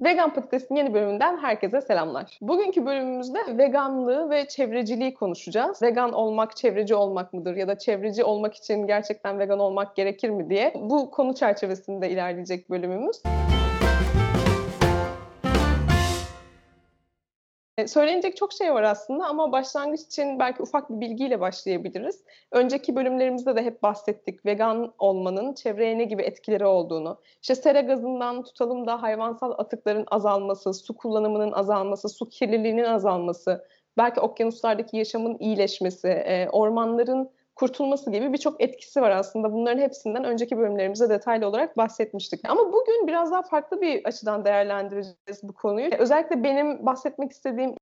Vegan Patates'in yeni bölümünden herkese selamlar. Bugünkü bölümümüzde veganlığı ve çevreciliği konuşacağız. Vegan olmak çevreci olmak mıdır ya da çevreci olmak için gerçekten vegan olmak gerekir mi diye bu konu çerçevesinde ilerleyecek bölümümüz. E, söylenecek çok şey var aslında ama başlangıç için belki ufak bir bilgiyle başlayabiliriz. Önceki bölümlerimizde de hep bahsettik vegan olmanın çevreye ne gibi etkileri olduğunu. İşte sera gazından tutalım da hayvansal atıkların azalması, su kullanımının azalması, su kirliliğinin azalması, belki okyanuslardaki yaşamın iyileşmesi, e, ormanların kurtulması gibi birçok etkisi var aslında. Bunların hepsinden önceki bölümlerimizde detaylı olarak bahsetmiştik. Ama bugün biraz daha farklı bir açıdan değerlendireceğiz bu konuyu. Özellikle benim bahsetmek istediğim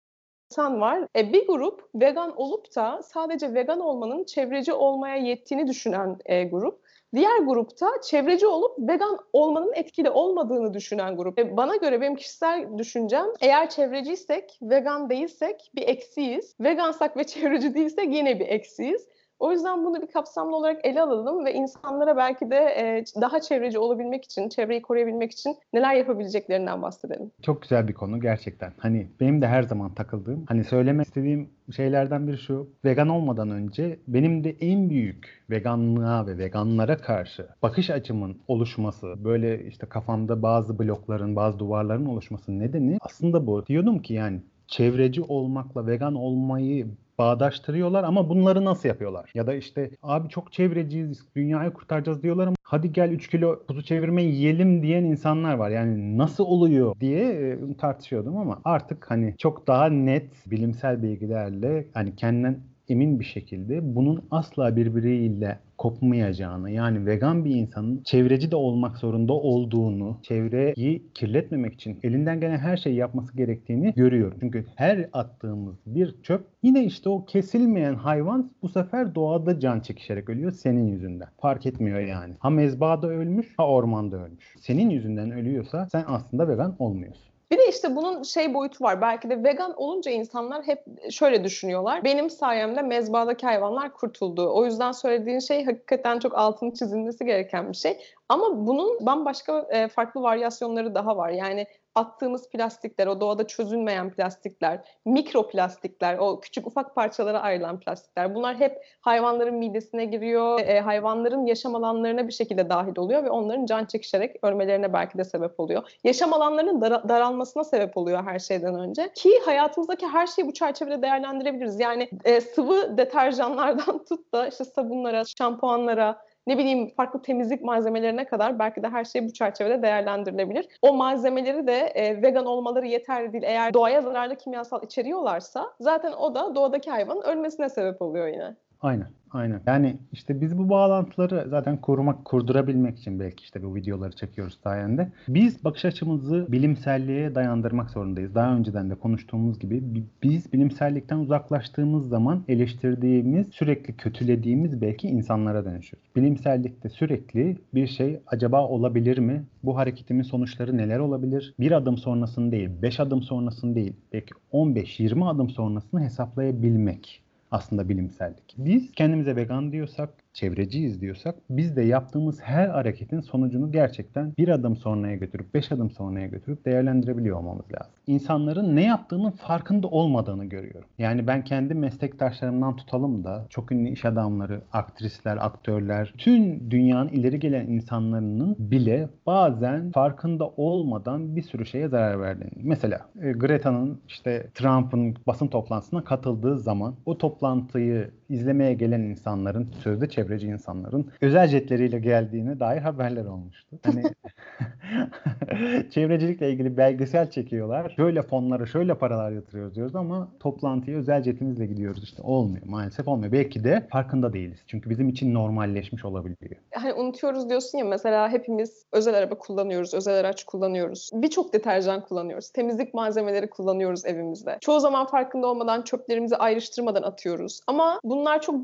insan var. E, bir grup vegan olup da sadece vegan olmanın çevreci olmaya yettiğini düşünen e, grup. Diğer grupta çevreci olup vegan olmanın etkili olmadığını düşünen grup. E, bana göre benim kişisel düşüncem eğer çevreciysek, vegan değilsek bir eksiyiz. Vegansak ve çevreci değilsek yine bir eksiyiz. O yüzden bunu bir kapsamlı olarak ele alalım ve insanlara belki de e, daha çevreci olabilmek için, çevreyi koruyabilmek için neler yapabileceklerinden bahsedelim. Çok güzel bir konu gerçekten. Hani benim de her zaman takıldığım, hani söylemek istediğim şeylerden biri şu. Vegan olmadan önce benim de en büyük veganlığa ve veganlara karşı bakış açımın oluşması, böyle işte kafamda bazı blokların, bazı duvarların oluşması nedeni aslında bu. Diyordum ki yani çevreci olmakla vegan olmayı bağdaştırıyorlar ama bunları nasıl yapıyorlar? Ya da işte abi çok çevreciyiz, dünyayı kurtaracağız diyorlar ama hadi gel 3 kilo kuzu çevirme yiyelim diyen insanlar var. Yani nasıl oluyor diye tartışıyordum ama artık hani çok daha net bilimsel bilgilerle hani kendinden emin bir şekilde bunun asla birbiriyle kopmayacağını yani vegan bir insanın çevreci de olmak zorunda olduğunu, çevreyi kirletmemek için elinden gelen her şeyi yapması gerektiğini görüyorum. Çünkü her attığımız bir çöp yine işte o kesilmeyen hayvan bu sefer doğada can çekişerek ölüyor senin yüzünden. Fark etmiyor yani. Ha mezbahada ölmüş ha ormanda ölmüş. Senin yüzünden ölüyorsa sen aslında vegan olmuyorsun. Bir de işte bunun şey boyutu var. Belki de vegan olunca insanlar hep şöyle düşünüyorlar. Benim sayemde mezbahadaki hayvanlar kurtuldu. O yüzden söylediğin şey hakikaten çok altını çizilmesi gereken bir şey. Ama bunun bambaşka e, farklı varyasyonları daha var. Yani attığımız plastikler, o doğada çözülmeyen plastikler, mikroplastikler, o küçük ufak parçalara ayrılan plastikler bunlar hep hayvanların midesine giriyor, e, hayvanların yaşam alanlarına bir şekilde dahil oluyor ve onların can çekişerek ölmelerine belki de sebep oluyor. Yaşam alanlarının dar- daralmasına sebep oluyor her şeyden önce. Ki hayatımızdaki her şeyi bu çerçevede değerlendirebiliriz. Yani e, sıvı deterjanlardan tut da işte sabunlara, şampuanlara, ne bileyim farklı temizlik malzemelerine kadar belki de her şey bu çerçevede değerlendirilebilir. O malzemeleri de e, vegan olmaları yeterli değil. Eğer doğaya zararlı kimyasal içeriyorlarsa zaten o da doğadaki hayvanın ölmesine sebep oluyor yine. Aynen. Aynen. Yani işte biz bu bağlantıları zaten korumak, kurdurabilmek için belki işte bu videoları çekiyoruz sayende. Biz bakış açımızı bilimselliğe dayandırmak zorundayız. Daha önceden de konuştuğumuz gibi biz bilimsellikten uzaklaştığımız zaman eleştirdiğimiz, sürekli kötülediğimiz belki insanlara dönüşüyoruz. Bilimsellikte sürekli bir şey acaba olabilir mi? Bu hareketimin sonuçları neler olabilir? Bir adım sonrasını değil, beş adım sonrasını değil, belki 15-20 adım sonrasını hesaplayabilmek aslında bilimsellik. Biz kendimize vegan diyorsak, çevreciyiz diyorsak biz de yaptığımız her hareketin sonucunu gerçekten bir adım sonraya götürüp beş adım sonraya götürüp değerlendirebiliyor olmamız lazım. İnsanların ne yaptığının farkında olmadığını görüyorum. Yani ben kendi meslektaşlarımdan tutalım da çok ünlü iş adamları, aktrisler, aktörler, tüm dünyanın ileri gelen insanların bile bazen farkında olmadan bir sürü şeye zarar verdiğini. Mesela e, Greta'nın işte Trump'ın basın toplantısına katıldığı zaman o toplantıyı izlemeye gelen insanların sözde çevreci insanların özel jetleriyle geldiğine dair haberler olmuştu. Hani çevrecilikle ilgili belgesel çekiyorlar. Şöyle fonlara şöyle paralar yatırıyoruz diyoruz ama toplantıya özel jetimizle gidiyoruz işte. Olmuyor maalesef olmuyor. Belki de farkında değiliz. Çünkü bizim için normalleşmiş olabiliyor. Hani unutuyoruz diyorsun ya mesela hepimiz özel araba kullanıyoruz, özel araç kullanıyoruz. Birçok deterjan kullanıyoruz. Temizlik malzemeleri kullanıyoruz evimizde. Çoğu zaman farkında olmadan çöplerimizi ayrıştırmadan atıyoruz. Ama bunlar çok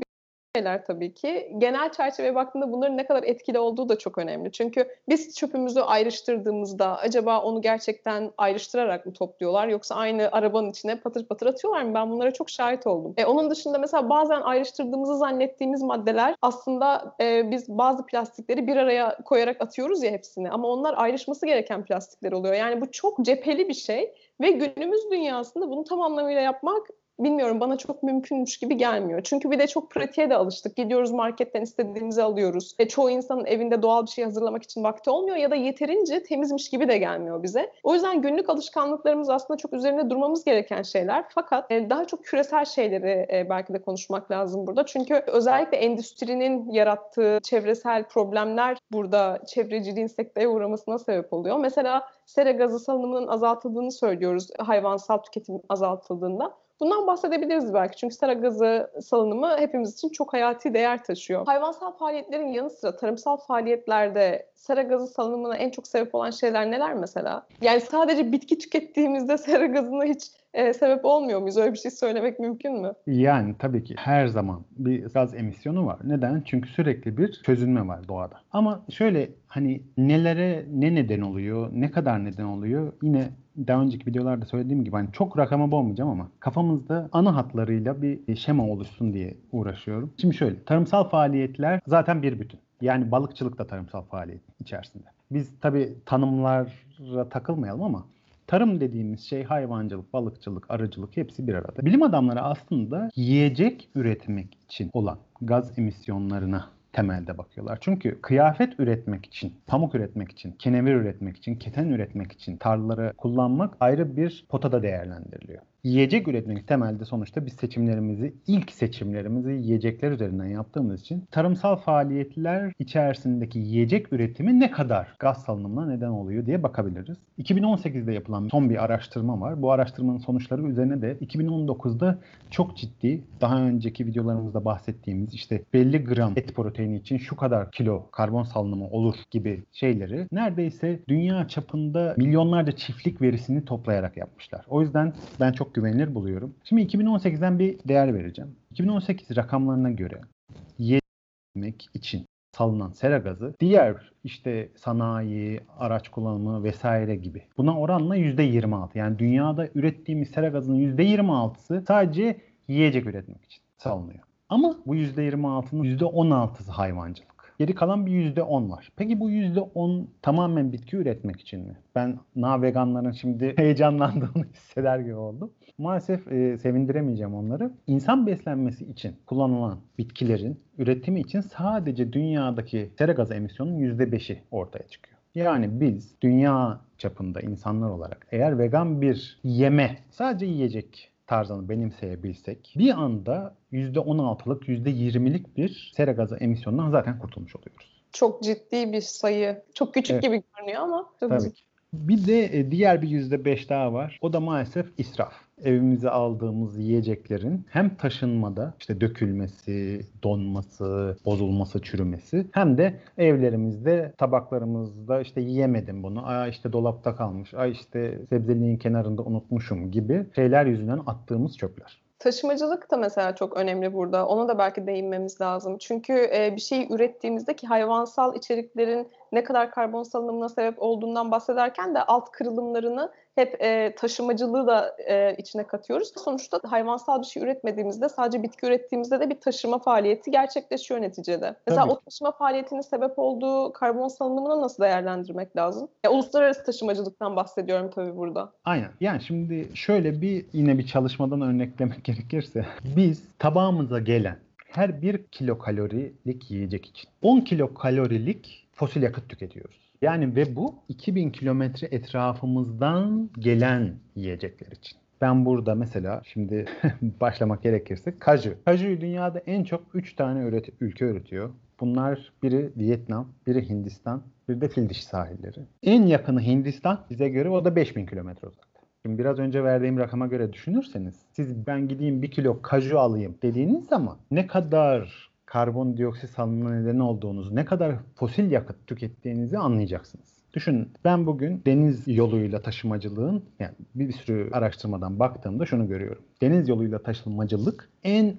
şeyler tabii ki. Genel çerçeveye baktığında bunların ne kadar etkili olduğu da çok önemli. Çünkü biz çöpümüzü ayrıştırdığımızda acaba onu gerçekten ayrıştırarak mı topluyorlar yoksa aynı arabanın içine patır patır atıyorlar mı? Ben bunlara çok şahit oldum. E, onun dışında mesela bazen ayrıştırdığımızı zannettiğimiz maddeler aslında e, biz bazı plastikleri bir araya koyarak atıyoruz ya hepsini ama onlar ayrışması gereken plastikler oluyor. Yani bu çok cepheli bir şey ve günümüz dünyasında bunu tam anlamıyla yapmak bilmiyorum bana çok mümkünmüş gibi gelmiyor. Çünkü bir de çok pratiğe de alıştık. Gidiyoruz marketten istediğimizi alıyoruz. E, çoğu insanın evinde doğal bir şey hazırlamak için vakti olmuyor ya da yeterince temizmiş gibi de gelmiyor bize. O yüzden günlük alışkanlıklarımız aslında çok üzerinde durmamız gereken şeyler. Fakat e, daha çok küresel şeyleri e, belki de konuşmak lazım burada. Çünkü özellikle endüstrinin yarattığı çevresel problemler burada çevreciliğin sekteye uğramasına sebep oluyor. Mesela sera gazı salınımının azaltıldığını söylüyoruz hayvansal tüketim azaltıldığında. Bundan bahsedebiliriz belki çünkü sera gazı salınımı hepimiz için çok hayati değer taşıyor. Hayvansal faaliyetlerin yanı sıra tarımsal faaliyetlerde sera gazı salınımına en çok sebep olan şeyler neler mesela? Yani sadece bitki tükettiğimizde sera gazına hiç e, sebep olmuyor muyuz? Öyle bir şey söylemek mümkün mü? Yani tabii ki her zaman bir gaz emisyonu var. Neden? Çünkü sürekli bir çözülme var doğada. Ama şöyle hani nelere ne neden oluyor, ne kadar neden oluyor yine daha önceki videolarda söylediğim gibi hani çok rakama boğmayacağım ama kafamızda ana hatlarıyla bir şema oluşsun diye uğraşıyorum. Şimdi şöyle tarımsal faaliyetler zaten bir bütün. Yani balıkçılık da tarımsal faaliyet içerisinde. Biz tabii tanımlara takılmayalım ama tarım dediğimiz şey hayvancılık, balıkçılık, arıcılık hepsi bir arada. Bilim adamları aslında yiyecek üretmek için olan gaz emisyonlarına temelde bakıyorlar. Çünkü kıyafet üretmek için, pamuk üretmek için, kenevir üretmek için, keten üretmek için tarlaları kullanmak ayrı bir potada değerlendiriliyor. Yiyecek üretmek temelde sonuçta biz seçimlerimizi, ilk seçimlerimizi yiyecekler üzerinden yaptığımız için tarımsal faaliyetler içerisindeki yiyecek üretimi ne kadar gaz salınımına neden oluyor diye bakabiliriz. 2018'de yapılan son bir araştırma var. Bu araştırmanın sonuçları üzerine de 2019'da çok ciddi, daha önceki videolarımızda bahsettiğimiz işte belli gram et proteini için şu kadar kilo karbon salınımı olur gibi şeyleri neredeyse dünya çapında milyonlarca çiftlik verisini toplayarak yapmışlar. O yüzden ben çok güvenilir buluyorum. Şimdi 2018'den bir değer vereceğim. 2018 rakamlarına göre yemek için salınan sera gazı diğer işte sanayi, araç kullanımı vesaire gibi buna oranla %26. Yani dünyada ürettiğimiz sera gazının %26'sı sadece yiyecek üretmek için salınıyor. Ama bu %26'nın %16'sı hayvancılık. Geri kalan bir %10 var. Peki bu %10 tamamen bitki üretmek için mi? Ben na veganların şimdi heyecanlandığını hisseder gibi oldum. Maalesef e, sevindiremeyeceğim onları. İnsan beslenmesi için kullanılan bitkilerin üretimi için sadece dünyadaki sera gazı emisyonunun %5'i ortaya çıkıyor. Yani biz dünya çapında insanlar olarak eğer vegan bir yeme, sadece yiyecek tarzını benimseyebilsek bir anda %16'lık, %20'lik bir sera gazı emisyonundan zaten kurtulmuş oluyoruz. Çok ciddi bir sayı. Çok küçük Evet. gibi görünüyor ama çok Tabii ciddi. Bir de e, diğer bir %5 daha var. O da maalesef israf. Evimize aldığımız yiyeceklerin hem taşınmada işte dökülmesi, donması, bozulması, çürümesi hem de evlerimizde tabaklarımızda işte yiyemedim bunu. Aa işte dolapta kalmış. Ay işte sebzeliğin kenarında unutmuşum gibi şeyler yüzünden attığımız çöpler. Taşımacılık da mesela çok önemli burada. Ona da belki değinmemiz lazım. Çünkü e, bir şeyi ürettiğimizde ki hayvansal içeriklerin ne kadar karbon salınımına sebep olduğundan bahsederken de alt kırılımlarını hep e, taşımacılığı da e, içine katıyoruz. Sonuçta hayvansal bir şey üretmediğimizde sadece bitki ürettiğimizde de bir taşıma faaliyeti gerçekleşiyor neticede. Mesela Tabii. o taşıma faaliyetinin sebep olduğu karbon salınımını nasıl değerlendirmek lazım? Ya, uluslararası taşımacılıktan bahsediyorum tabii burada. Aynen. Yani şimdi şöyle bir yine bir çalışmadan örneklemek gerekirse biz tabağımıza gelen her bir kilokalorilik yiyecek için 10 kilokalorilik fosil yakıt tüketiyoruz. Yani ve bu 2000 kilometre etrafımızdan gelen yiyecekler için. Ben burada mesela şimdi başlamak gerekirse kaju. Kajuyu dünyada en çok 3 tane üret ülke üretiyor. Bunlar biri Vietnam, biri Hindistan, bir de fil dişi sahilleri. En yakını Hindistan bize göre o da 5000 kilometre uzakta. Şimdi biraz önce verdiğim rakama göre düşünürseniz siz ben gideyim bir kilo kaju alayım dediğiniz zaman ne kadar karbondioksit salınımına neden olduğunuzu, ne kadar fosil yakıt tükettiğinizi anlayacaksınız. Düşünün ben bugün deniz yoluyla taşımacılığın yani bir sürü araştırmadan baktığımda şunu görüyorum. Deniz yoluyla taşımacılık en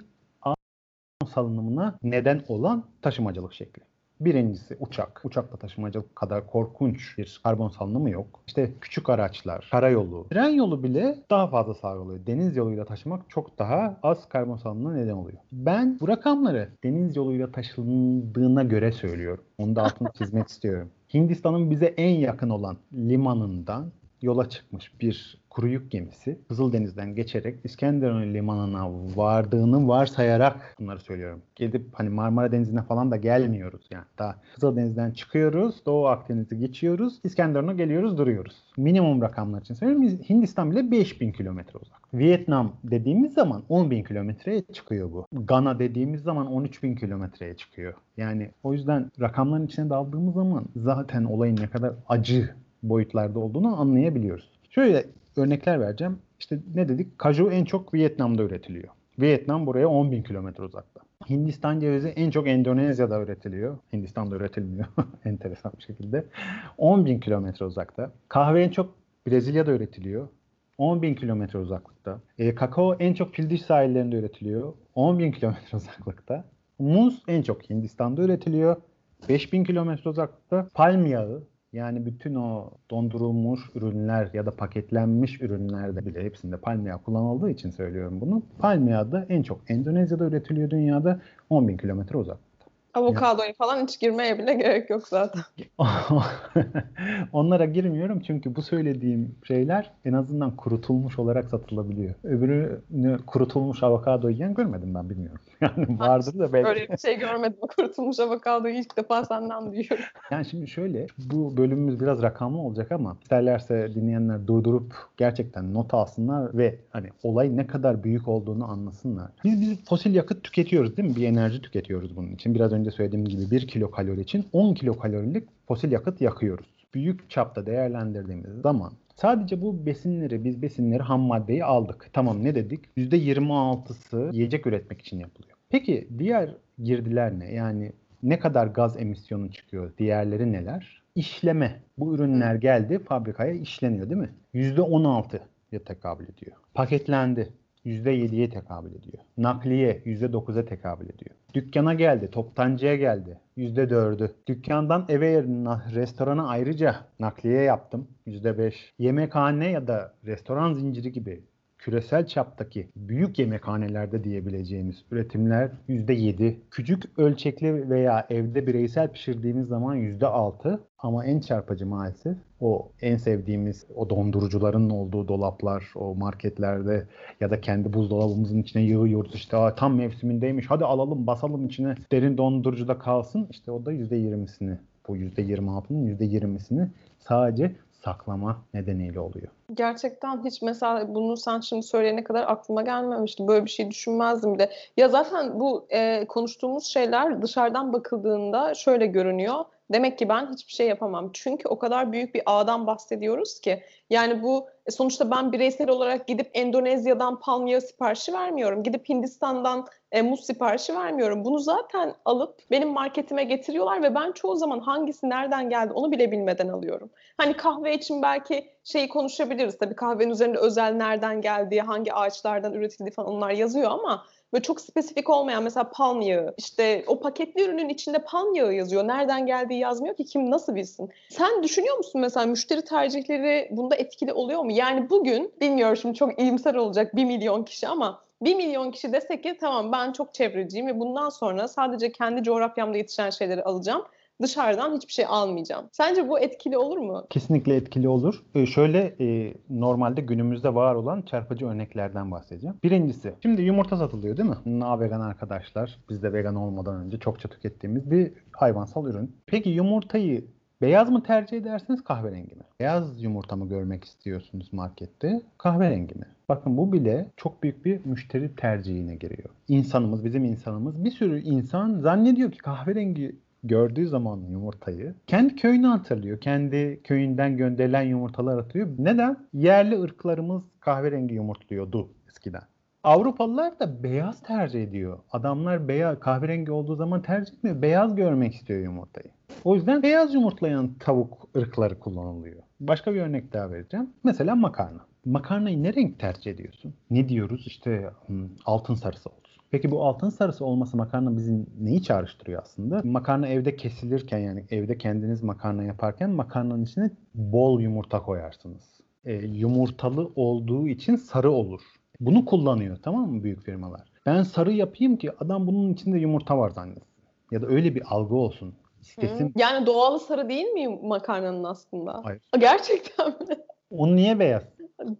salınımına neden olan taşımacılık şekli. Birincisi uçak. Uçakla taşımacılık kadar korkunç bir karbon salınımı yok. İşte küçük araçlar, karayolu, tren yolu bile daha fazla sağlıyor. Deniz yoluyla taşımak çok daha az karbon salınımına neden oluyor. Ben bu rakamları deniz yoluyla taşındığına göre söylüyorum. Onu da altını çizmek istiyorum. Hindistan'ın bize en yakın olan limanından yola çıkmış bir kuru yük gemisi Kızıldeniz'den geçerek İskenderun limanına vardığını varsayarak bunları söylüyorum. Gidip hani Marmara Denizi'ne falan da gelmiyoruz yani. Daha Kızıldeniz'den çıkıyoruz, Doğu Akdeniz'i geçiyoruz, İskenderun'a geliyoruz, duruyoruz. Minimum rakamlar için söylüyorum. Hindistan bile 5000 kilometre uzak. Vietnam dediğimiz zaman 10.000 kilometreye çıkıyor bu. Gana dediğimiz zaman 13.000 kilometreye çıkıyor. Yani o yüzden rakamların içine daldığımız zaman zaten olayın ne kadar acı boyutlarda olduğunu anlayabiliyoruz. Şöyle örnekler vereceğim. İşte ne dedik? Kaju en çok Vietnam'da üretiliyor. Vietnam buraya 10 bin kilometre uzakta. Hindistan cevizi en çok Endonezya'da üretiliyor. Hindistan'da üretilmiyor. Enteresan bir şekilde. 10 bin kilometre uzakta. Kahve en çok Brezilya'da üretiliyor. 10 bin kilometre uzaklıkta. E, kakao en çok Fildiş sahillerinde üretiliyor. 10 bin kilometre uzaklıkta. Muz en çok Hindistan'da üretiliyor. 5000 kilometre uzaklıkta. Palm yağı yani bütün o dondurulmuş ürünler ya da paketlenmiş ürünlerde bile hepsinde palm yağı kullanıldığı için söylüyorum bunu. Palm yağı da en çok Endonezya'da üretiliyor dünyada 10 bin kilometre uzak. Avokadoyu falan hiç girmeye bile gerek yok zaten. Onlara girmiyorum çünkü bu söylediğim şeyler en azından kurutulmuş olarak satılabiliyor. Öbürünü kurutulmuş avokado yiyen görmedim ben bilmiyorum. Yani vardır da belki. Öyle bir şey görmedim. Kurutulmuş avokadoyu ilk defa senden duyuyorum. Yani şimdi şöyle bu bölümümüz biraz rakamlı olacak ama isterlerse dinleyenler durdurup gerçekten not alsınlar ve hani olay ne kadar büyük olduğunu anlasınlar. Biz biz fosil yakıt tüketiyoruz değil mi? Bir enerji tüketiyoruz bunun için. Biraz önce söylediğim gibi 1 kilokalori için 10 kilokalorilik fosil yakıt yakıyoruz. Büyük çapta değerlendirdiğimiz zaman Sadece bu besinleri, biz besinleri ham maddeyi aldık. Tamam ne dedik? %26'sı yiyecek üretmek için yapılıyor. Peki diğer girdiler ne? Yani ne kadar gaz emisyonu çıkıyor? Diğerleri neler? İşleme. Bu ürünler geldi fabrikaya işleniyor değil mi? %16'ya tekabül ediyor. Paketlendi. %7'ye tekabül ediyor. Nakliye %9'a tekabül ediyor. Dükkana geldi, toptancıya geldi. %4'ü. Dükkandan eve yerine restorana ayrıca nakliye yaptım. %5. Yemekhane ya da restoran zinciri gibi küresel çaptaki büyük yemekhanelerde diyebileceğimiz üretimler %7. Küçük ölçekli veya evde bireysel pişirdiğimiz zaman %6. Ama en çarpıcı maalesef o en sevdiğimiz o dondurucuların olduğu dolaplar o marketlerde ya da kendi buzdolabımızın içine yığıyoruz işte tam mevsimindeymiş hadi alalım basalım içine derin dondurucuda kalsın işte o da %20'sini bu %26'nın %20'sini sadece saklama nedeniyle oluyor. Gerçekten hiç mesela bunu sen şimdi söyleyene kadar aklıma gelmemişti. Böyle bir şey düşünmezdim bile. Ya zaten bu e, konuştuğumuz şeyler dışarıdan bakıldığında şöyle görünüyor. Demek ki ben hiçbir şey yapamam. Çünkü o kadar büyük bir ağdan bahsediyoruz ki. Yani bu e, sonuçta ben bireysel olarak gidip Endonezya'dan palm yağı siparişi vermiyorum. Gidip Hindistan'dan e, muz siparişi vermiyorum. Bunu zaten alıp benim marketime getiriyorlar ve ben çoğu zaman hangisi nereden geldi onu bile bilmeden alıyorum. Hani kahve için belki şeyi konuşabiliriz. Tabii kahvenin üzerinde özel nereden geldiği, hangi ağaçlardan üretildiği falan onlar yazıyor ama böyle çok spesifik olmayan mesela palm yağı işte o paketli ürünün içinde palm yağı yazıyor. Nereden geldiği yazmıyor ki kim nasıl bilsin. Sen düşünüyor musun mesela müşteri tercihleri bunda etkili oluyor mu? Yani bugün bilmiyorum şimdi çok iyimser olacak bir milyon kişi ama bir milyon kişi desek ki tamam ben çok çevreciyim ve bundan sonra sadece kendi coğrafyamda yetişen şeyleri alacağım dışarıdan hiçbir şey almayacağım. Sence bu etkili olur mu? Kesinlikle etkili olur. Ee, şöyle e, normalde günümüzde var olan çarpıcı örneklerden bahsedeceğim. Birincisi, şimdi yumurta satılıyor değil mi? Na vegan arkadaşlar, biz de vegan olmadan önce çokça tükettiğimiz bir hayvansal ürün. Peki yumurtayı Beyaz mı tercih edersiniz kahverengi mi? Beyaz yumurta mı görmek istiyorsunuz markette? Kahverengi mi? Bakın bu bile çok büyük bir müşteri tercihine giriyor. İnsanımız, bizim insanımız bir sürü insan zannediyor ki kahverengi gördüğü zaman yumurtayı kendi köyünü hatırlıyor. Kendi köyünden gönderilen yumurtalar atıyor. Neden? Yerli ırklarımız kahverengi yumurtluyordu eskiden. Avrupalılar da beyaz tercih ediyor. Adamlar beyaz kahverengi olduğu zaman tercih etmiyor. Beyaz görmek istiyor yumurtayı. O yüzden beyaz yumurtlayan tavuk ırkları kullanılıyor. Başka bir örnek daha vereceğim. Mesela makarna. Makarnayı ne renk tercih ediyorsun? Ne diyoruz? İşte altın sarısı olsun. Peki bu altın sarısı olması makarna bizim neyi çağrıştırıyor aslında? Makarna evde kesilirken yani evde kendiniz makarna yaparken makarnanın içine bol yumurta koyarsınız. E, yumurtalı olduğu için sarı olur. Bunu kullanıyor tamam mı büyük firmalar? Ben sarı yapayım ki adam bunun içinde yumurta var zannetsin. Ya da öyle bir algı olsun. İstesin. Hı. Yani doğalı sarı değil mi makarnanın aslında? Hayır. Gerçekten mi? O niye beyaz?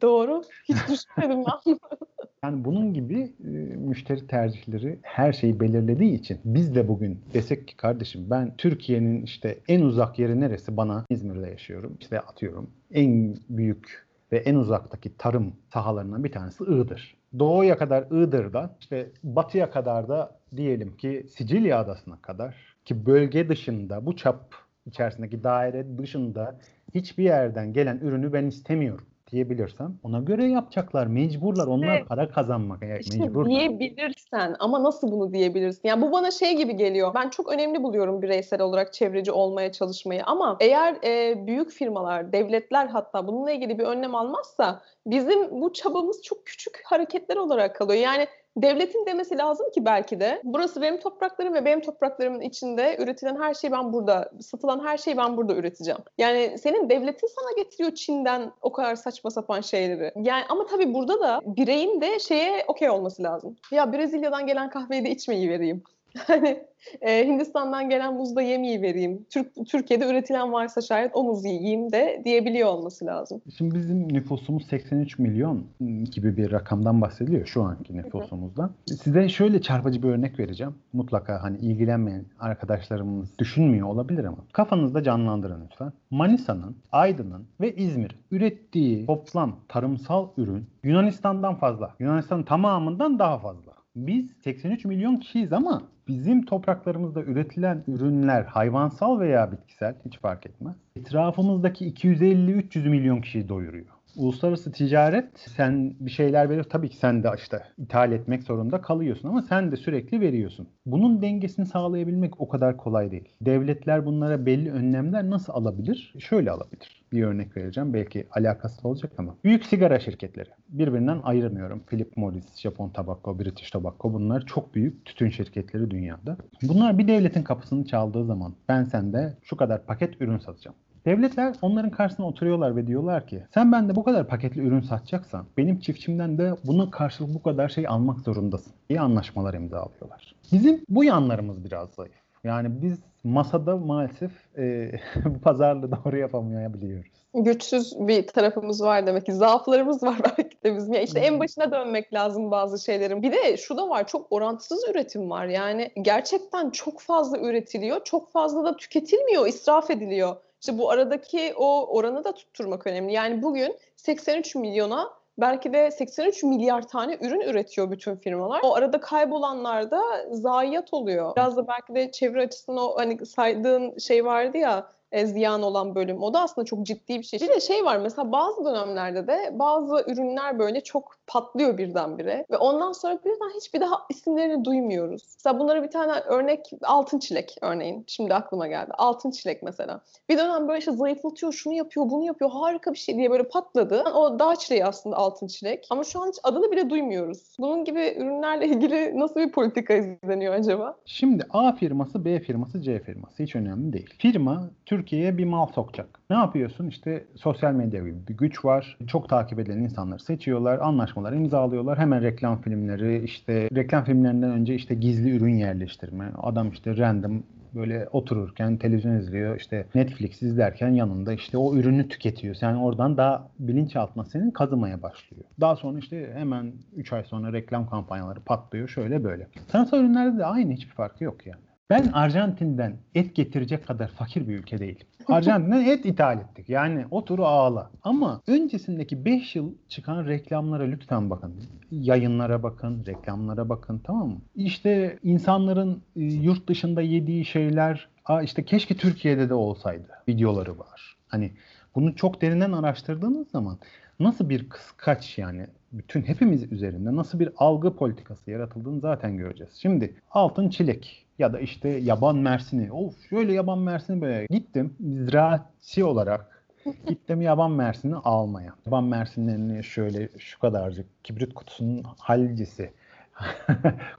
Doğru. Hiç düşünmedim ben. Yani bunun gibi e, müşteri tercihleri her şeyi belirlediği için biz de bugün desek ki kardeşim ben Türkiye'nin işte en uzak yeri neresi bana İzmir'de yaşıyorum. İşte atıyorum en büyük ve en uzaktaki tarım sahalarından bir tanesi Iğdır. Doğuya kadar Iğdır'dan işte batıya kadar da diyelim ki Sicilya adasına kadar ki bölge dışında bu çap içerisindeki daire dışında hiçbir yerden gelen ürünü ben istemiyorum diyebilirsem ona göre yapacaklar. Mecburlar. Onlar para kazanmak. Yani İşte mecbur. diyebilirsen ama nasıl bunu diyebilirsin? Yani bu bana şey gibi geliyor. Ben çok önemli buluyorum bireysel olarak çevreci olmaya çalışmayı ama eğer e, büyük firmalar, devletler hatta bununla ilgili bir önlem almazsa bizim bu çabamız çok küçük hareketler olarak kalıyor. Yani devletin demesi lazım ki belki de burası benim topraklarım ve benim topraklarımın içinde üretilen her şeyi ben burada, satılan her şeyi ben burada üreteceğim. Yani senin devletin sana getiriyor Çin'den o kadar saçma sapan şeyleri. Yani ama tabii burada da bireyin de şeye okey olması lazım. Ya Brezilya'dan gelen kahveyi de içmeyi vereyim. Hani e, Hindistan'dan gelen muz da yemeyi vereyim. Türk, Türkiye'de üretilen varsa şayet o muzu yiyeyim de diyebiliyor olması lazım. Şimdi bizim nüfusumuz 83 milyon gibi bir rakamdan bahsediliyor şu anki nüfusumuzdan. Size şöyle çarpıcı bir örnek vereceğim. Mutlaka hani ilgilenmeyen arkadaşlarımız düşünmüyor olabilir ama kafanızda canlandırın lütfen. Manisa'nın, Aydın'ın ve İzmir'in ürettiği toplam tarımsal ürün Yunanistan'dan fazla. Yunanistan'ın tamamından daha fazla. Biz 83 milyon kişiyiz ama bizim topraklarımızda üretilen ürünler hayvansal veya bitkisel hiç fark etmez. Etrafımızdaki 250-300 milyon kişiyi doyuruyor. Uluslararası ticaret sen bir şeyler verir tabii ki sen de işte ithal etmek zorunda kalıyorsun ama sen de sürekli veriyorsun. Bunun dengesini sağlayabilmek o kadar kolay değil. Devletler bunlara belli önlemler nasıl alabilir? Şöyle alabilir. Bir örnek vereceğim. Belki alakasız olacak ama. Büyük sigara şirketleri. Birbirinden ayırmıyorum. Philip Morris, Japon Tobacco, British Tobacco bunlar çok büyük tütün şirketleri dünyada. Bunlar bir devletin kapısını çaldığı zaman ben sende şu kadar paket ürün satacağım. Devletler onların karşısına oturuyorlar ve diyorlar ki sen bende bu kadar paketli ürün satacaksan benim çiftçimden de buna karşılık bu kadar şey almak zorundasın diye anlaşmalar imzalıyorlar. Bizim bu yanlarımız biraz zayıf. Yani biz masada maalesef e, bu pazarlığı doğru yapamayabiliyoruz. Güçsüz bir tarafımız var demek ki. Zaaflarımız var belki de bizim. Ya işte en başına dönmek lazım bazı şeylerin. Bir de şu da var çok orantısız üretim var. Yani gerçekten çok fazla üretiliyor. Çok fazla da tüketilmiyor, israf ediliyor. İşte bu aradaki o oranı da tutturmak önemli. Yani bugün 83 milyona belki de 83 milyar tane ürün üretiyor bütün firmalar. O arada kaybolanlar da zayiat oluyor. Biraz da belki de çevre açısından o hani saydığın şey vardı ya e, ziyan olan bölüm. O da aslında çok ciddi bir şey. Bir de şey var mesela bazı dönemlerde de bazı ürünler böyle çok patlıyor birdenbire ve ondan sonra birden hiçbir daha isimlerini duymuyoruz. Mesela bunlara bir tane örnek altın çilek örneğin. Şimdi aklıma geldi. Altın çilek mesela. Bir dönem böyle işte zayıflatıyor, şunu yapıyor, bunu yapıyor. Harika bir şey diye böyle patladı. O dağ çileği aslında altın çilek. Ama şu an hiç adını bile duymuyoruz. Bunun gibi ürünlerle ilgili nasıl bir politika izleniyor acaba? Şimdi A firması, B firması, C firması hiç önemli değil. Firma Türkiye'ye bir mal sokacak. Ne yapıyorsun? İşte sosyal medya gibi bir güç var. Çok takip edilen insanları seçiyorlar, anlaşmalar imzalıyorlar. Hemen reklam filmleri, işte reklam filmlerinden önce işte gizli ürün yerleştirme. Adam işte random böyle otururken televizyon izliyor işte Netflix izlerken yanında işte o ürünü tüketiyor. Sen oradan daha bilinçaltına senin kazımaya başlıyor. Daha sonra işte hemen 3 ay sonra reklam kampanyaları patlıyor şöyle böyle. Tarımsal ürünlerde de aynı hiçbir farkı yok yani. Ben Arjantin'den et getirecek kadar fakir bir ülke değilim. Arjantin'den et ithal ettik. Yani oturu ağla. Ama öncesindeki 5 yıl çıkan reklamlara lütfen bakın. Yayınlara bakın, reklamlara bakın tamam mı? İşte insanların e, yurt dışında yediği şeyler Aa işte keşke Türkiye'de de olsaydı videoları var. Hani bunu çok derinden araştırdığınız zaman nasıl bir kıskaç yani bütün hepimiz üzerinde nasıl bir algı politikası yaratıldığını zaten göreceğiz. Şimdi altın çilek ya da işte yaban mersini. Of şöyle yaban mersini böyle gittim ziraatçı olarak gittim yaban mersini almaya. Yaban mersinlerini şöyle şu kadarcık kibrit kutusunun halcisi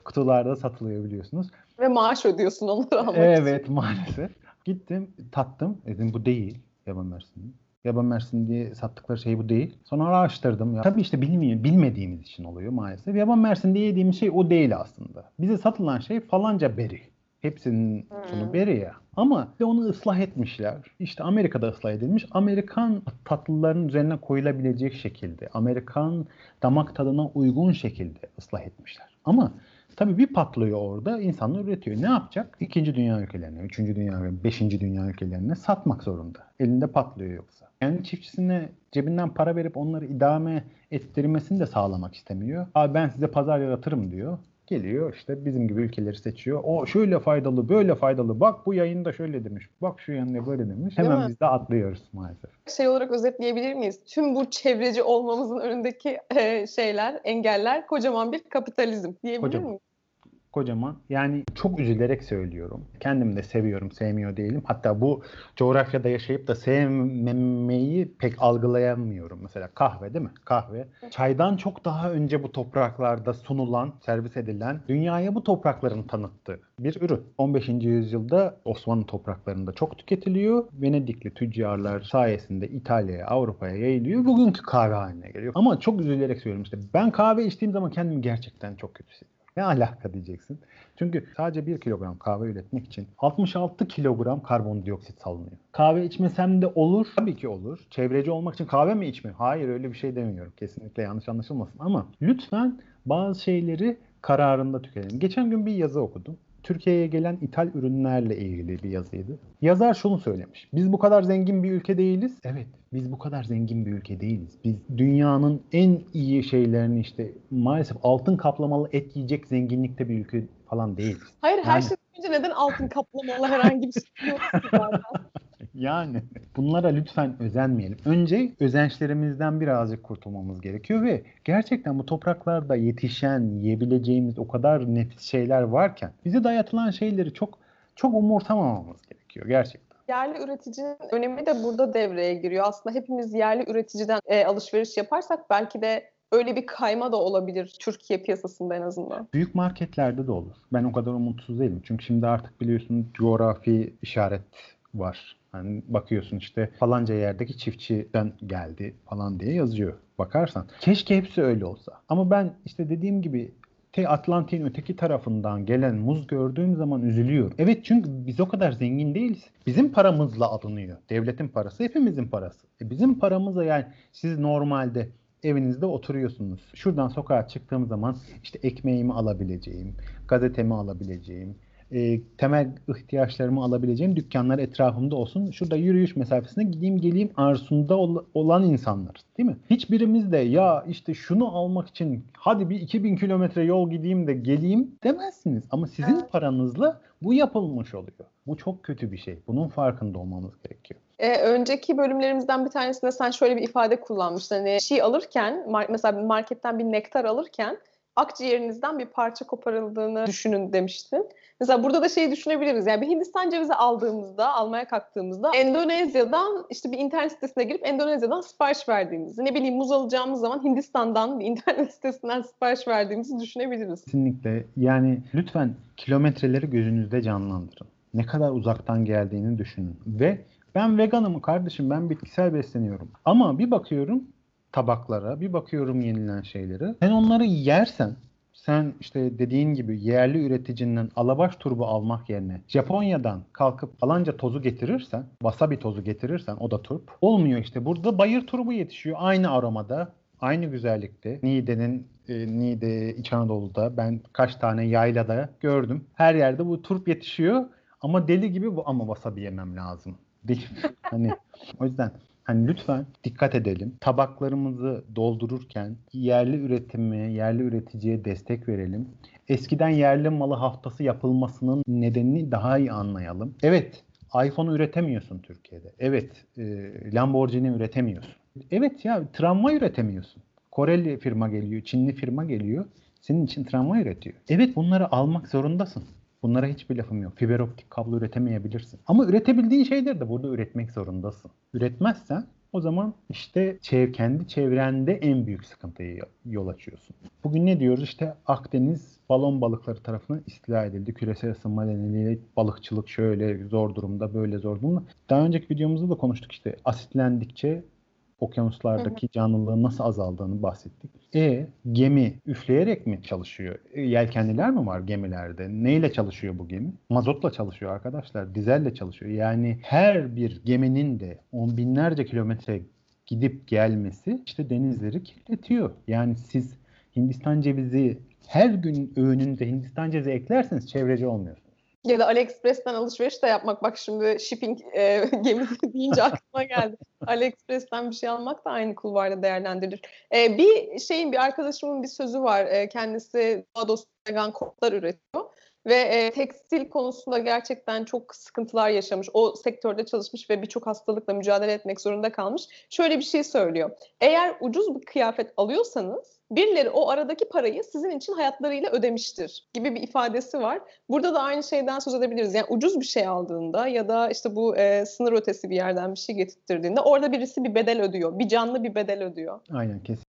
kutularda satılıyor biliyorsunuz. Ve maaş ödüyorsun onları almak Evet için. maalesef. Gittim tattım. Dedim bu değil yaban mersini. Yaban mersini diye sattıkları şey bu değil. Sonra araştırdım. Ya. Tabii işte bilmiyor, bilmediğimiz için oluyor maalesef. Yaban mersini diye yediğimiz şey o değil aslında. Bize satılan şey falanca beri. Hepsinin sonu Hmm. beri ya. Ama de onu ıslah etmişler. İşte Amerika'da ıslah edilmiş. Amerikan tatlıların üzerine koyulabilecek şekilde, Amerikan damak tadına uygun şekilde ıslah etmişler. Ama tabii bir patlıyor orada, insanlar üretiyor. Ne yapacak? İkinci dünya ülkelerine, üçüncü dünya ve beşinci dünya ülkelerine satmak zorunda. Elinde patlıyor yoksa. Yani çiftçisine cebinden para verip onları idame ettirmesini de sağlamak istemiyor. Abi ben size pazar yaratırım diyor. Geliyor işte bizim gibi ülkeleri seçiyor. O şöyle faydalı, böyle faydalı. Bak bu yayında şöyle demiş. Bak şu yayında böyle demiş. Değil Hemen mi? biz de atlıyoruz maalesef. Şey olarak özetleyebilir miyiz? Tüm bu çevreci olmamızın önündeki e, şeyler, engeller kocaman bir kapitalizm diyebilir miyiz? Kocaman. Yani çok üzülerek söylüyorum. Kendim de seviyorum, sevmiyor değilim. Hatta bu coğrafyada yaşayıp da sevmemeyi pek algılayamıyorum. Mesela kahve değil mi? Kahve. Çaydan çok daha önce bu topraklarda sunulan, servis edilen, dünyaya bu toprakların tanıttığı bir ürün. 15. yüzyılda Osmanlı topraklarında çok tüketiliyor. Venedikli tüccarlar sayesinde İtalya'ya, Avrupa'ya yayılıyor. Bugünkü kahve haline geliyor. Ama çok üzülerek söylüyorum işte. Ben kahve içtiğim zaman kendimi gerçekten çok kötü hissediyorum. Ne alaka diyeceksin. Çünkü sadece 1 kilogram kahve üretmek için 66 kilogram karbondioksit salınıyor. Kahve içmesem de olur. Tabii ki olur. Çevreci olmak için kahve mi içmeyeyim? Hayır öyle bir şey demiyorum. Kesinlikle yanlış anlaşılmasın. Ama lütfen bazı şeyleri kararında tüketelim. Geçen gün bir yazı okudum. Türkiye'ye gelen ithal ürünlerle ilgili bir yazıydı. Yazar şunu söylemiş. Biz bu kadar zengin bir ülke değiliz. Evet, biz bu kadar zengin bir ülke değiliz. Biz dünyanın en iyi şeylerini işte maalesef altın kaplamalı et yiyecek zenginlikte bir ülke falan değiliz. Hayır her Yani- şeyden önce neden altın kaplamalı herhangi bir şey yok zaten? Yani bunlara lütfen özenmeyelim. Önce özençlerimizden birazcık kurtulmamız gerekiyor ve gerçekten bu topraklarda yetişen, yiyebileceğimiz o kadar nefis şeyler varken bize dayatılan şeyleri çok çok umursamamamız gerekiyor gerçekten. Yerli üreticinin önemi de burada devreye giriyor. Aslında hepimiz yerli üreticiden e, alışveriş yaparsak belki de öyle bir kayma da olabilir Türkiye piyasasında en azından. Büyük marketlerde de olur. Ben o kadar umutsuz değilim. Çünkü şimdi artık biliyorsun coğrafi işaret var. Hani bakıyorsun işte falanca yerdeki çiftçiden geldi falan diye yazıyor. Bakarsan. Keşke hepsi öyle olsa. Ama ben işte dediğim gibi te Atlantik'in öteki tarafından gelen muz gördüğüm zaman üzülüyorum. Evet çünkü biz o kadar zengin değiliz. Bizim paramızla alınıyor. Devletin parası hepimizin parası. E bizim paramızla yani siz normalde evinizde oturuyorsunuz. Şuradan sokağa çıktığım zaman işte ekmeğimi alabileceğim, gazetemi alabileceğim, e, temel ihtiyaçlarımı alabileceğim dükkanlar etrafımda olsun. Şurada yürüyüş mesafesine gideyim geleyim arzusunda ol- olan insanlar. Değil mi? Hiçbirimiz de ya işte şunu almak için hadi bir 2000 kilometre yol gideyim de geleyim demezsiniz. Ama sizin Evet. paranızla bu yapılmış oluyor. Bu çok kötü bir şey. Bunun farkında olmamız gerekiyor. E, önceki bölümlerimizden bir tanesinde sen şöyle bir ifade kullanmıştın. Hani şey alırken, mar- mesela marketten bir nektar alırken akciğerinizden bir parça koparıldığını düşünün demiştin. Mesela burada da şeyi düşünebiliriz. Yani bir Hindistan cevizi aldığımızda, almaya kalktığımızda Endonezya'dan işte bir internet sitesine girip Endonezya'dan sipariş verdiğimizi, ne bileyim muz alacağımız zaman Hindistan'dan bir internet sitesinden sipariş verdiğimizi düşünebiliriz. Kesinlikle. Yani lütfen kilometreleri gözünüzde canlandırın. Ne kadar uzaktan geldiğini düşünün. Ve ben veganım kardeşim ben bitkisel besleniyorum. Ama bir bakıyorum tabaklara, bir bakıyorum yenilen şeylere. Sen onları yersen sen işte dediğin gibi yerli üreticinin alabaş turbu almak yerine Japonya'dan kalkıp falanca tozu getirirsen, wasabi tozu getirirsen o da turp. Olmuyor işte. Burada bayır turbu yetişiyor. Aynı aromada, aynı güzellikte. Niğde'nin e, Niğde, İç Anadolu'da ben kaç tane yaylada gördüm. Her yerde bu turp yetişiyor. Ama deli gibi bu ama wasabi yemem lazım. Değil. hani o yüzden Hani lütfen dikkat edelim. Tabaklarımızı doldururken yerli üretimi, yerli üreticiye destek verelim. Eskiden yerli malı haftası yapılmasının nedenini daha iyi anlayalım. Evet, iPhone üretemiyorsun Türkiye'de. Evet, e, Lamborghini üretemiyorsun. Evet ya, tramvay üretemiyorsun. Koreli firma geliyor, Çinli firma geliyor. Senin için tramvay üretiyor. Evet, bunları almak zorundasın. Bunlara hiçbir lafım yok. Fiber optik kablo üretemeyebilirsin. Ama üretebildiğin şeyleri de burada üretmek zorundasın. Üretmezsen O zaman işte çev kendi çevrende en büyük sıkıntıyı yol açıyorsun. Bugün ne diyoruz? İşte Akdeniz balon balıkları tarafından istila edildi. Küresel ısınma nedeniyle balıkçılık şöyle zor durumda, böyle zor durumda. Daha önceki videomuzda da konuştuk işte asitlendikçe okyanuslardaki canlılığın nasıl azaldığını bahsettik. E gemi üfleyerek mi çalışıyor? E, yelkenliler mi var gemilerde? Neyle çalışıyor bu gemi? Mazotla çalışıyor arkadaşlar. Dizelle çalışıyor. Yani her bir geminin de on binlerce kilometre gidip gelmesi işte denizleri kirletiyor. Yani siz Hindistan cevizi her gün öğününde Hindistan cevizi eklerseniz çevreci olmuyorsunuz. Ya da AliExpress'ten alışveriş de yapmak. Bak şimdi shipping e, gemisi deyince aklıma geldi. AliExpress'ten bir şey almak da aynı kulvarda değerlendirilir. E, bir şeyin, bir arkadaşımın bir sözü var. E, kendisi doğa dostu vegan kotlar üretiyor. Ve e, tekstil konusunda gerçekten çok sıkıntılar yaşamış. O sektörde çalışmış ve birçok hastalıkla mücadele etmek zorunda kalmış. Şöyle bir şey söylüyor. Eğer ucuz bir kıyafet alıyorsanız birileri o aradaki parayı sizin için hayatlarıyla ödemiştir gibi bir ifadesi var. Burada da aynı şeyden söz edebiliriz. Yani ucuz bir şey aldığında ya da işte bu e, sınır ötesi bir yerden bir şey getirttiğinde orada birisi bir bedel ödüyor. Bir canlı bir bedel ödüyor. Aynen kesin.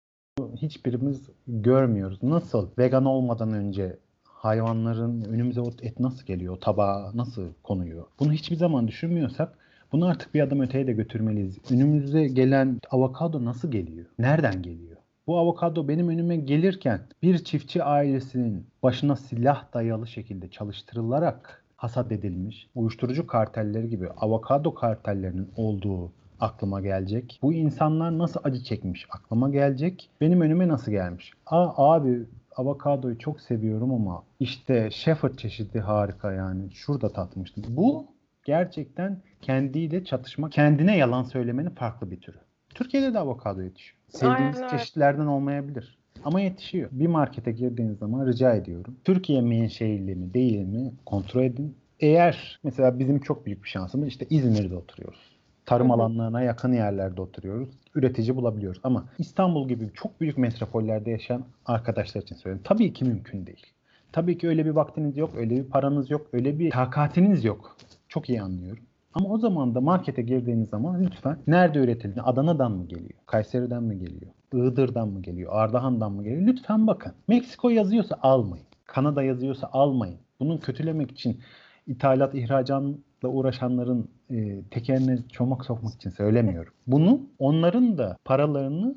Hiçbirimiz görmüyoruz. Nasıl vegan olmadan önce hayvanların önümüze o et nasıl geliyor, tabağa nasıl konuyor? Bunu hiçbir zaman düşünmüyorsak bunu artık bir adım öteye de götürmeliyiz. Önümüze gelen avokado nasıl geliyor? Nereden geliyor? Bu avokado benim önüme gelirken bir çiftçi ailesinin başına silah dayalı şekilde çalıştırılarak hasat edilmiş uyuşturucu kartelleri gibi avokado kartellerinin olduğu aklıma gelecek. Bu insanlar nasıl acı çekmiş aklıma gelecek. Benim önüme nasıl gelmiş? Aa abi avokadoyu çok seviyorum ama işte Shepherd çeşidi harika yani. Şurada tatmıştım. Bu gerçekten kendiyle çatışma, kendine yalan söylemenin farklı bir türü. Türkiye'de de avokado yetişiyor. Sevdiğiniz Aynen çeşitlerden olmayabilir. Ama yetişiyor. Bir markete girdiğiniz zaman rica ediyorum. Türkiye menşeili mi değil mi kontrol edin. Eğer mesela bizim çok büyük bir şansımız işte İzmir'de oturuyoruz. Tarım Hı hı. alanlarına yakın yerlerde oturuyoruz. Üretici bulabiliyoruz. Ama İstanbul gibi çok büyük metropollerde yaşayan arkadaşlar için söylüyorum. Tabii ki mümkün değil. Tabii ki öyle bir vaktiniz yok, öyle bir paranız yok, öyle bir takatiniz yok. Çok iyi anlıyorum. Ama o zaman da markete girdiğiniz zaman lütfen nerede üretildi? Adana'dan mı geliyor? Kayseri'den mi geliyor? Iğdır'dan mı geliyor? Ardahan'dan mı geliyor? Lütfen bakın. Meksiko yazıyorsa almayın. Kanada yazıyorsa almayın. Bunu kötülemek için ithalat, ihracatla uğraşanların e, tekerine çomak sokmak için söylemiyorum. Bunu onların da paralarını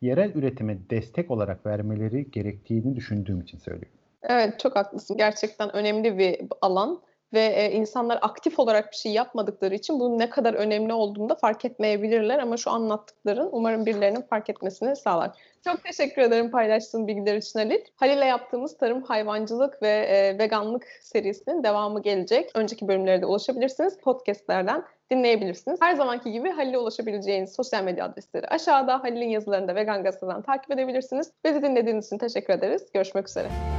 yerel üretime destek olarak vermeleri gerektiğini düşündüğüm için söylüyorum. Evet çok haklısın. Gerçekten önemli bir alan ve e, insanlar aktif olarak bir şey yapmadıkları için bunun ne kadar önemli olduğunu da fark etmeyebilirler ama şu anlattıkların umarım birilerinin fark etmesini sağlar. Çok teşekkür ederim paylaştığın bilgiler için Halil. Halil'le yaptığımız tarım, hayvancılık ve e, veganlık serisinin devamı gelecek. Önceki bölümlere de ulaşabilirsiniz. Podcastlerden dinleyebilirsiniz. Her zamanki gibi Halil'e ulaşabileceğiniz sosyal medya adresleri aşağıda. Halil'in yazılarını da Vegan Gazete'den takip edebilirsiniz. Bizi dinlediğiniz için teşekkür ederiz. Görüşmek üzere.